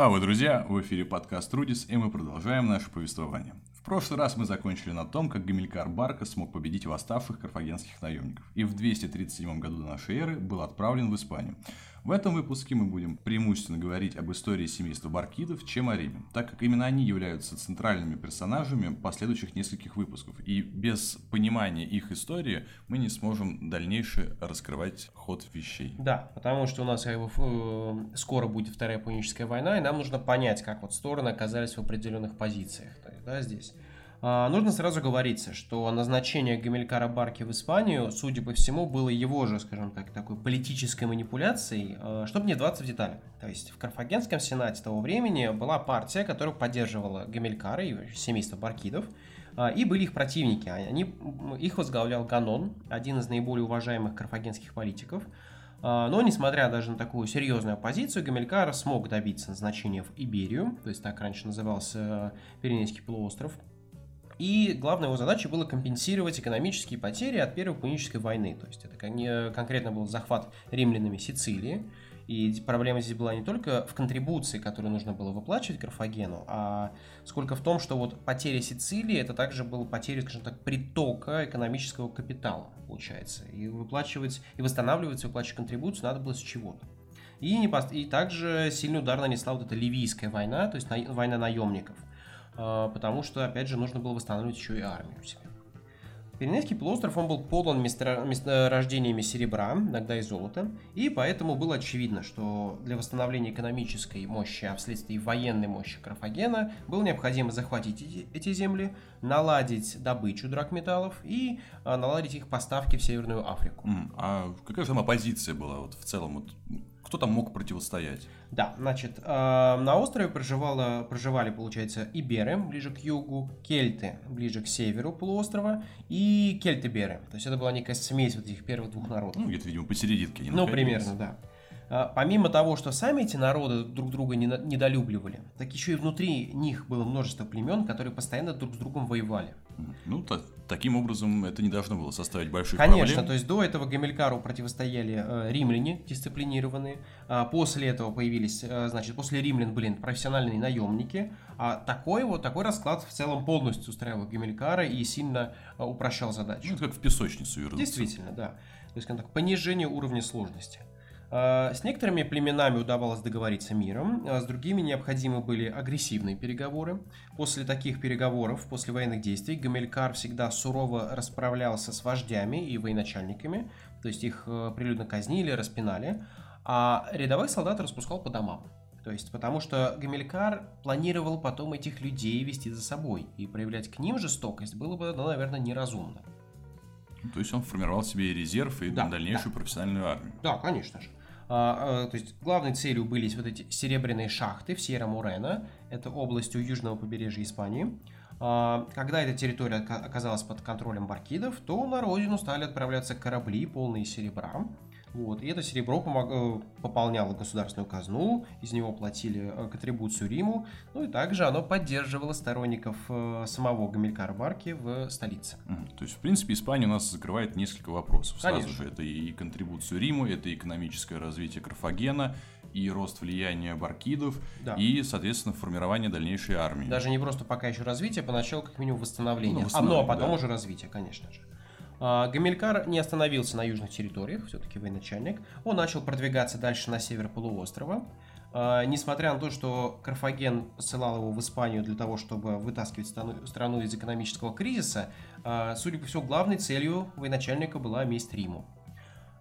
А вы, друзья, в эфире подкаст «Рудис», и мы продолжаем наше повествование. В прошлый раз мы закончили на том, как Гамилькар Барка смог победить восставших карфагенских наемников и в 237 году до нашей эры был отправлен в Испанию. В этом выпуске мы будем преимущественно говорить об истории семейства Баркидов, чем о Риме, так как именно они являются центральными персонажами последующих нескольких выпусков. И без понимания их истории мы не сможем дальнейше раскрывать ход вещей. Да, потому что у нас как бы, э, скоро будет Вторая Пуническая война, и нам нужно понять, как вот стороны оказались в определенных позициях. Да, здесь. А, нужно сразу говориться, что назначение Гамилькара Барки в Испанию, судя по всему, было его же, скажем так, такой политической манипуляцией, а, чтобы не вдаваться в детали. То есть в Карфагенском сенате того времени была партия, которая поддерживала Гамилькара и семейство Баркидов, а, и были их противники. Они, их возглавлял Ганон, один из наиболее уважаемых карфагенских политиков. Но, несмотря даже на такую серьезную оппозицию, Гамилькар смог добиться назначения в Иберию, то есть так раньше назывался Пиренейский полуостров, и главной его задачей было компенсировать экономические потери от Первой Пунической войны. То есть это не конкретно был захват римлянами Сицилии. И проблема здесь была не только в контрибуции, которую нужно было выплачивать Карфагену, а сколько в том, что вот потеря Сицилии это также была потеря, скажем так, притока экономического капитала, получается. И выплачивать, и восстанавливать, выплачивать контрибуцию надо было с чего-то. И, не, и также сильный удар нанесла вот эта ливийская война, то есть на, война наемников – потому что, опять же, нужно было восстанавливать еще и армию у себя. Пиренейский полуостров он был полон месторождениями серебра, иногда и золота, и поэтому было очевидно, что для восстановления экономической мощи, а вследствие военной мощи Карфагена, было необходимо захватить эти земли, наладить добычу драгметаллов и а, наладить их поставки в Северную Африку. А какая сама позиция была вот в целом? Вот кто там мог противостоять? Да, значит, э, на острове проживало, проживали, получается, иберы ближе к югу, кельты ближе к северу полуострова и кельты-беры. То есть это была некая смесь вот этих первых двух народов. Ну, где-то, видимо, посерединке. Ну, примерно, да. А, помимо того, что сами эти народы друг друга недолюбливали, так еще и внутри них было множество племен, которые постоянно друг с другом воевали. Ну, та, таким образом это не должно было составить больших Конечно, проблем. Конечно, то есть до этого Гамилькару противостояли э, римляне дисциплинированные, а после этого появились, э, значит, после римлян были профессиональные наемники, а такой вот, такой расклад в целом полностью устраивал Гамилькара и сильно э, упрощал задачу. Ну, это как в песочницу вернуться. Действительно, да. То есть, как так, понижение уровня сложности. А, с некоторыми племенами удавалось договориться миром, а с другими необходимы были агрессивные переговоры. После таких переговоров, после военных действий, Гамилькар всегда сурово расправлялся с вождями и военачальниками, то есть их э, прилюдно казнили, распинали, а рядовых солдат распускал по домам. То есть, потому что Гамилькар планировал потом этих людей вести за собой, и проявлять к ним жестокость было бы, ну, наверное, неразумно. То есть он формировал себе резерв и да, дальнейшую да. профессиональную армию. Да, конечно же. А, а, то есть главной целью были вот эти серебряные шахты в Сьерра-Мурена, это область у южного побережья Испании. А, когда эта территория оказалась под контролем баркидов, то на родину стали отправляться корабли, полные серебра. Вот. И это серебро помог... Э, пополняло государственную казну, из него платили э, контрибуцию Риму, ну и также оно поддерживало сторонников э, самого Гамилькара Барки в столице. То есть, в принципе, Испания у нас закрывает несколько вопросов. Конечно. Сразу же это и контрибуцию Риму, это экономическое развитие Карфагена, и рост влияния баркидов, да. и, соответственно, формирование дальнейшей армии. Даже не просто пока еще развитие, поначалу как минимум восстановление. Ну, восстановление а, ну, а потом да. уже развитие, конечно же. А, Гамилькар не остановился на южных территориях, все-таки военачальник. Он начал продвигаться дальше на север полуострова. А, несмотря на то, что Карфаген посылал его в Испанию для того, чтобы вытаскивать страну, из экономического кризиса, а, судя по всему, главной целью военачальника была месть Риму.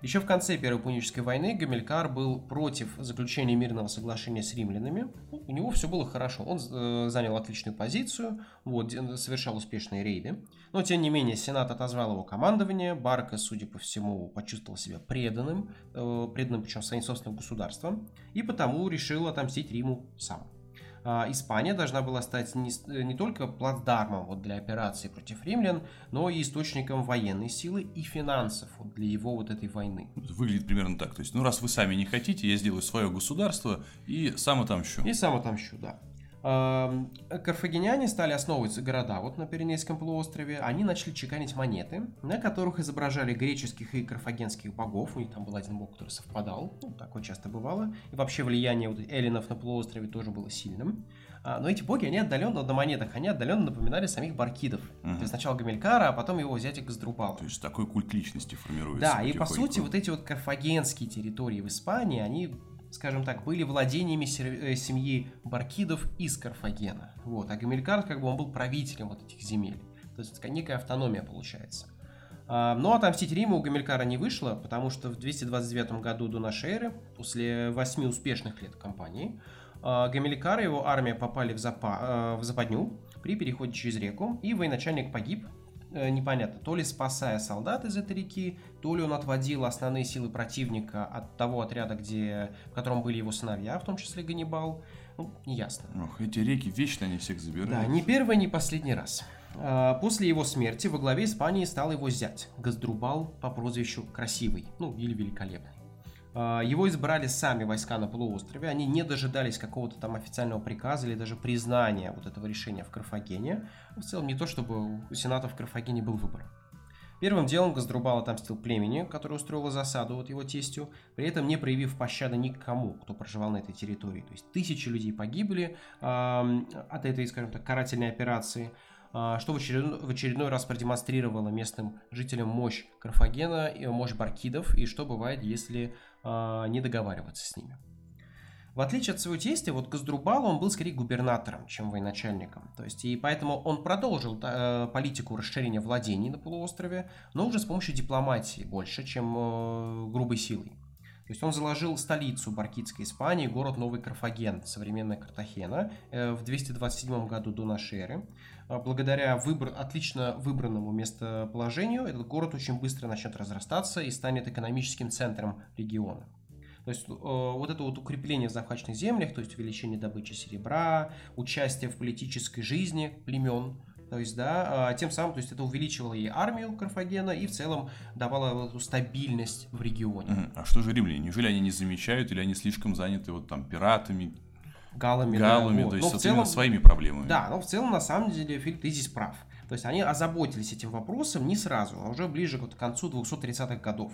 Еще в конце Первой Пунической войны Гамилькар был против заключения мирного соглашения с римлянами. У него все было хорошо. Он э, занял отличную позицию, вот, совершал успешные рейды. Но, тем не менее, Сенат отозвал его командование. Барка, судя по всему, почувствовал себя преданным, э, преданным причем своим собственным государством, и потому решил отомстить Риму сам. А, Испания должна была стать не, не только плацдармом вот для операции против римлян, но и источником военной силы и финансов вот для его вот этой войны. Выглядит примерно так. То есть, ну раз вы сами не хотите, я сделаю свое государство и сам отомщу. И сам отомщу, да. Карфагеняне стали основывать города вот на Пиренейском полуострове. Они начали чеканить монеты, на которых изображали греческих и карфагенских богов. У них там был один бог, который совпадал. Ну, такое часто бывало. И вообще влияние вот эллинов на полуострове тоже было сильным. А, но эти боги, они отдаленно на монетах, они отдаленно напоминали самих баркидов. Угу. То есть сначала Гамилькара, а потом его зятя Газдрубала. То есть такой культ личности формируется. Да, и по сути вот эти вот карфагенские территории в Испании, они скажем так, были владениями э, семьи Баркидов из Карфагена. Вот. А Гамилькар, как бы, он был правителем вот этих земель. То есть некая автономия получается. А, но отомстить Риму у Гамилькара не вышло, потому что в 229 году до нашей эры, после восьми успешных лет кампании, а, Гамилькар и его армия попали в, запа э, в западню при переходе через реку, и военачальник погиб, непонятно, то ли спасая солдат из этой реки, то ли он отводил основные силы противника от того отряда, где, в котором были его сыновья, в том числе Ганнибал. Ну, неясно. Ох, эти реки вечно они всех забирают. Да, не первый, не последний раз. А, после его смерти во главе Испании стал его зять, Газдрубал по прозвищу Красивый, ну или Великолепный. А, его избрали сами войска на полуострове, они не дожидались какого-то там официального приказа или даже признания вот этого решения в Карфагене. В целом не то, чтобы у сената в Карфагене был выбор. Первым делом Газдрубал отомстил племени, которое устроило засаду вот его тестю, при этом не проявив пощады никому, кто проживал на этой территории. То есть тысячи людей погибли э, от этой, скажем так, карательной операции, э, что в очередной, в очередной раз продемонстрировало местным жителям мощь Карфагена и мощь Баркидов, и что бывает, если не договариваться с ними. В отличие от своего тестя, вот Газдрубал, он был скорее губернатором, чем военачальником. То есть, и поэтому он продолжил э, политику расширения владений на полуострове, но уже с помощью дипломатии больше, чем э, грубой силой. То есть он заложил столицу Баркитской Испании, город Новый Карфаген, современная Картахена, э, в 227 году до нашей эры. А благодаря выбор, отлично выбранному местоположению этот город очень быстро начнет разрастаться и станет экономическим центром региона. То есть э, вот это вот укрепление в захваченных землях, то есть увеличение добычи серебра, участие в политической жизни племен, то есть, да, а тем самым, то есть это увеличивало и армию Карфагена, и в целом давало эту стабильность в регионе. А что же римляне? Неужели они не замечают, или они слишком заняты вот там пиратами, галами. Галами, да, то есть но в целом, своими проблемами. Да, но в целом, на самом деле, Фильм, ты здесь прав. То есть они озаботились этим вопросом не сразу, а уже ближе к концу 230-х годов.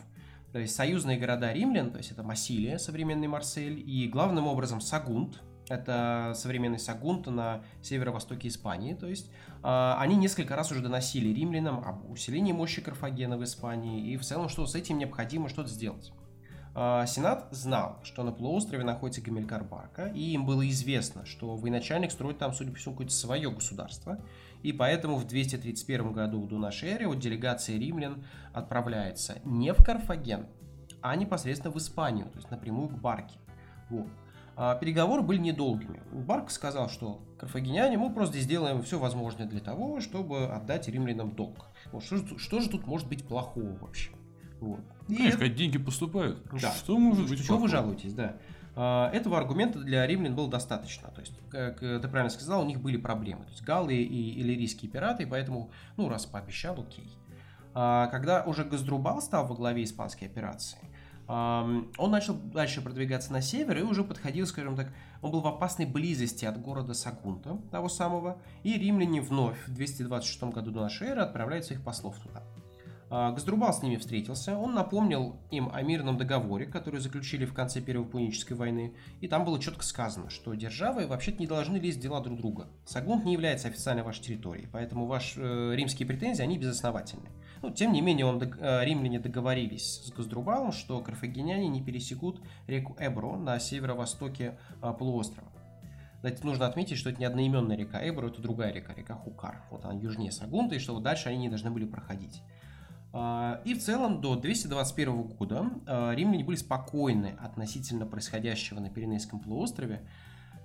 То есть союзные города римлян, то есть это Массилия, современный Марсель, и главным образом Сагунт, это современный Сагунт на северо-востоке Испании, то есть э, они несколько раз уже доносили римлянам об усилении мощи Карфагена в Испании, и в целом, что с этим необходимо что-то сделать. А, Сенат знал, что на полуострове находится Гамилькар Барка, и им было известно, что военачальник строит там, судя по всему, какое-то свое государство, и поэтому в 231 году до нашей эры вот делегация римлян отправляется не в Карфаген, а непосредственно в Испанию, то есть напрямую к Барке. Вот. А переговоры были недолгими. Барк сказал, что карфагеняне, мы просто сделаем все возможное для того, чтобы отдать римлянам долг. Вот, что, что же тут может быть плохого вообще? Вот. И Конечно, это... деньги поступают. Да. Что может быть Чего вы жалуетесь, да. А, этого аргумента для римлян было достаточно. То есть, как ты правильно сказал, у них были проблемы. То есть галлы и иллирийские пираты, поэтому, ну, раз пообещал, окей. А, когда уже Газдрубал стал во главе испанской операции, он начал дальше продвигаться на север и уже подходил, скажем так, он был в опасной близости от города Сагунта, того самого, и римляне вновь в 226 году до нашей эры отправляют своих послов туда. А, Газдрубал с ними встретился, он напомнил им о мирном договоре, который заключили в конце Первой Пунической войны, и там было четко сказано, что державы вообще-то не должны лезть в дела друг друга. Сагунт не является официальной вашей территорией, поэтому ваши э, римские претензии, они безосновательны. Ну, тем не менее, он, э, римляне договорились с Газдрубалом, что карфагеняне не пересекут реку Эбро на северо-востоке э, полуострова. Кстати, нужно отметить, что это не одноименная река Эбро, это другая река, река Хукар. Вот она южнее Сагунта, и что вот дальше они не должны были проходить. А, и в целом до 221 года а, римляне были спокойны относительно происходящего на Пиренейском полуострове,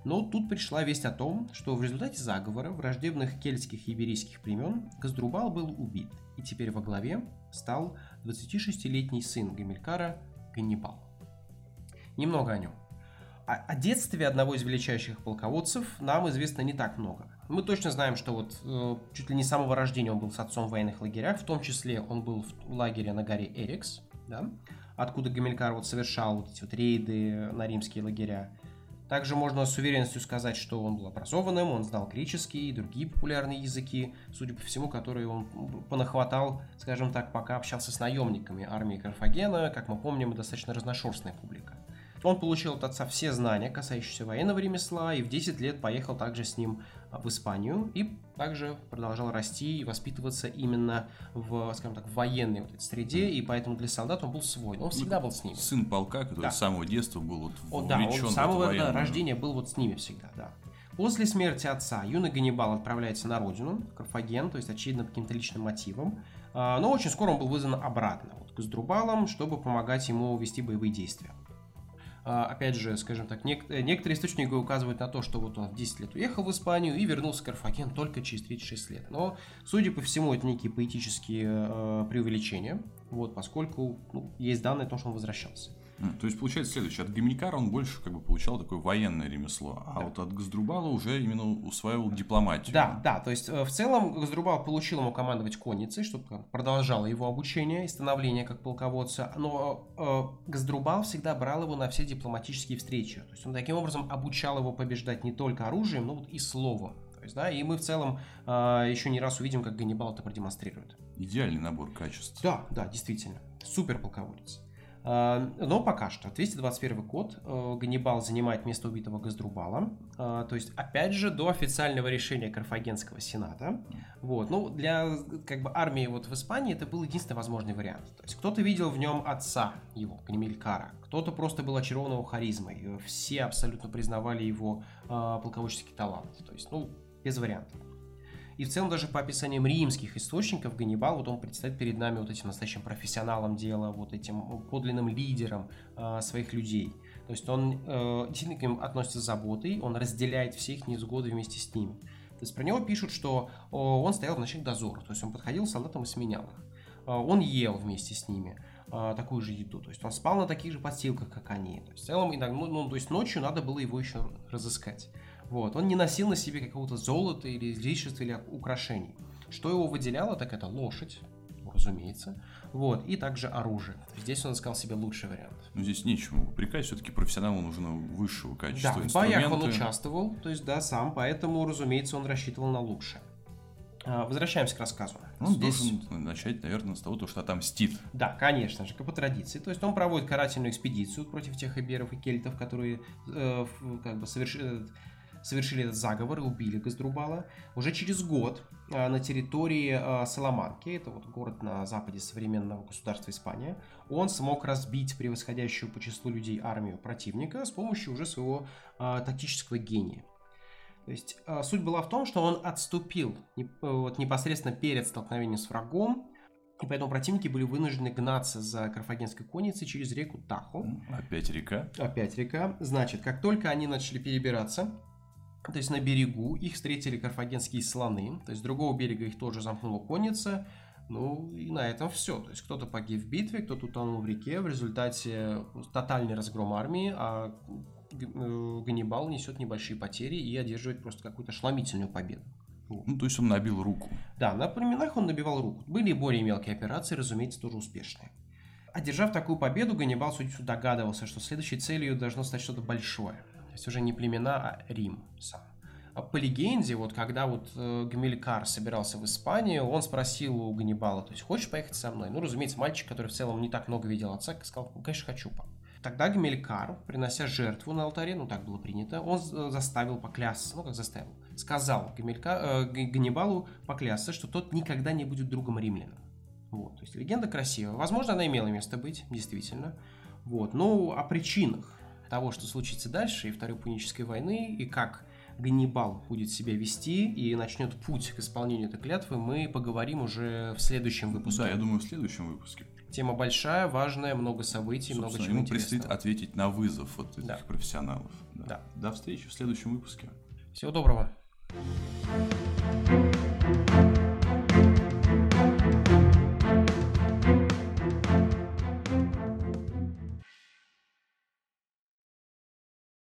но тут пришла весть о том, что в результате заговора враждебных кельтских и иберийских племен Газдрубал был убит, и теперь во главе стал 26-летний сын Гамилькара Ганнибал. Немного о нем. О детстве одного из величайших полководцев нам известно не так много. Мы точно знаем, что вот э, чуть ли не с самого рождения он был с отцом в военных лагерях, в том числе он был в лагере на горе Эрикс, да, откуда Гамилькар вот совершал вот эти вот рейды на римские лагеря. Также можно с уверенностью сказать, что он был образованным, он знал греческий и другие популярные языки, судя по всему, которые он понахватал, скажем так, пока общался с наемниками армии Карфагена. Как мы помним, достаточно разношерстная публика. Он получил от отца все знания, касающиеся военного ремесла, и в 10 лет поехал также с ним а, в Испанию и также продолжал расти и воспитываться именно в, скажем так, в военной вот этой среде, и поэтому для солдат он был свой, он всегда был с ними. Сын полка, который да. с самого детства был вот он, Да, он с самого да, рождения был вот с ними всегда, да. После смерти отца юный Ганнибал отправляется на родину, Карфаген, то есть очевидно каким-то личным мотивом, а, но очень скоро он был вызван обратно, вот, к Издрубалам, чтобы помогать ему вести боевые действия. А, опять же, скажем так, нек- некоторые источники указывают на то, что вот он в 10 лет уехал в Испанию и вернулся в Карфаген только через 36 лет. Но, судя по всему, это некие поэтические э, преувеличения, вот, поскольку ну, есть данные о том, что он возвращался. То есть получается следующее. От Гимникара он больше как бы получал такое военное ремесло, а да. вот от Газдрубала уже именно усваивал дипломатию. Да, да. То есть э, в целом Газдрубал получил ему командовать конницей, чтобы продолжало его обучение и становление как полководца. Но э, Газдрубал всегда брал его на все дипломатические встречи. То есть он таким образом обучал его побеждать не только оружием, но вот и словом. То есть, да, и мы в целом э, еще не раз увидим, как Ганнибал это продемонстрирует. Идеальный набор качеств. Да, да, действительно. Супер полководец. А, но пока что, 221 год, э, Ганнибал занимает место убитого Газдрубала. А, то есть, опять же, до официального решения Карфагенского сената. Вот. Ну, для как бы, армии вот в Испании это был единственный возможный вариант. То есть, кто-то видел в нем отца его, Ганимелькара. Кто-то просто был очарован его харизмой. Все абсолютно признавали его э, полководческий талант. То есть, ну, без вариантов. И в целом даже по описаниям римских источников Ганнибал, вот он предстоит перед нами вот этим настоящим профессионалом дела, вот этим подлинным лидером э, своих людей. То есть он э, действительно к ним относится с заботой, он разделяет все их невзгоды вместе с ними. То есть про него пишут, что он стоял в ночных дозорах, то есть он подходил к солдатам и сменял их. Э, он ел вместе с ними э, такую же еду, то есть он спал на таких же подстилках, как они. То есть в целом, ну, ну, то есть ночью надо было его еще разыскать. Вот. Он не носил на себе какого-то золота или излишества или украшений. Что его выделяло, так это лошадь, разумеется. Вот, и также оружие. Здесь он искал себе лучший вариант. Ну, здесь нечему упрекать, все-таки профессионалу нужно высшего качества Да, в боях он участвовал, то есть, да, сам, поэтому, разумеется, он рассчитывал на лучшее. А, возвращаемся к рассказу. Он Здесь... должен начать, наверное, с того, что отомстит. Да, конечно же, по традиции. То есть он проводит карательную экспедицию против тех иберов и кельтов, которые э, как бы совершили совершили этот заговор и убили Газдрубала. Уже через год а, на территории а, Саламанки, это вот город на западе современного государства Испания, он смог разбить превосходящую по числу людей армию противника с помощью уже своего а, тактического гения. То есть суть была в том, что он отступил вот, непосредственно перед столкновением с врагом, и поэтому противники были вынуждены гнаться за карфагенской конницей через реку Тахо. Опять река. Опять река. Значит, как только они начали перебираться, то есть на берегу их встретили карфагенские слоны, то есть с другого берега их тоже замкнула конница. Ну и на этом все. То есть кто-то погиб в битве, кто-то утонул в реке. В результате тотальный разгром армии, а э, Ганнибал несет небольшие потери и одерживает просто какую-то шломительную победу. Ну, то есть он набил руку. Да, на племенах он набивал руку. Были и более мелкие операции, разумеется, тоже успешные. Одержав такую победу, Ганнибал, судя догадывался, что следующей целью должно стать что-то большое. То есть уже не племена, а Рим сам. А по легенде, вот когда вот э, Гамилькар собирался в Испанию, он спросил у Ганнибала, то есть, хочешь поехать со мной? Ну, разумеется, мальчик, который в целом не так много видел отца, сказал, ну, конечно, хочу, пап. Тогда Гамилькар, принося жертву на алтаре, ну так было принято, он э, заставил поклясться, ну как заставил, сказал Гамилька, э, Ганнибалу поклясться, что тот никогда не будет другом римляна. Вот, то есть легенда красивая. Возможно, она имела место быть, действительно. Вот, но о причинах того, что случится дальше, и Второй Пунической войны, и как Ганнибал будет себя вести и начнет путь к исполнению этой клятвы, мы поговорим уже в следующем выпуске. Да, я думаю, в следующем выпуске. Тема большая, важная, много событий, Собственно, много чего ему предстоит ответить на вызов вот этих да. профессионалов. Да. да. До встречи в следующем выпуске. Всего доброго. thank you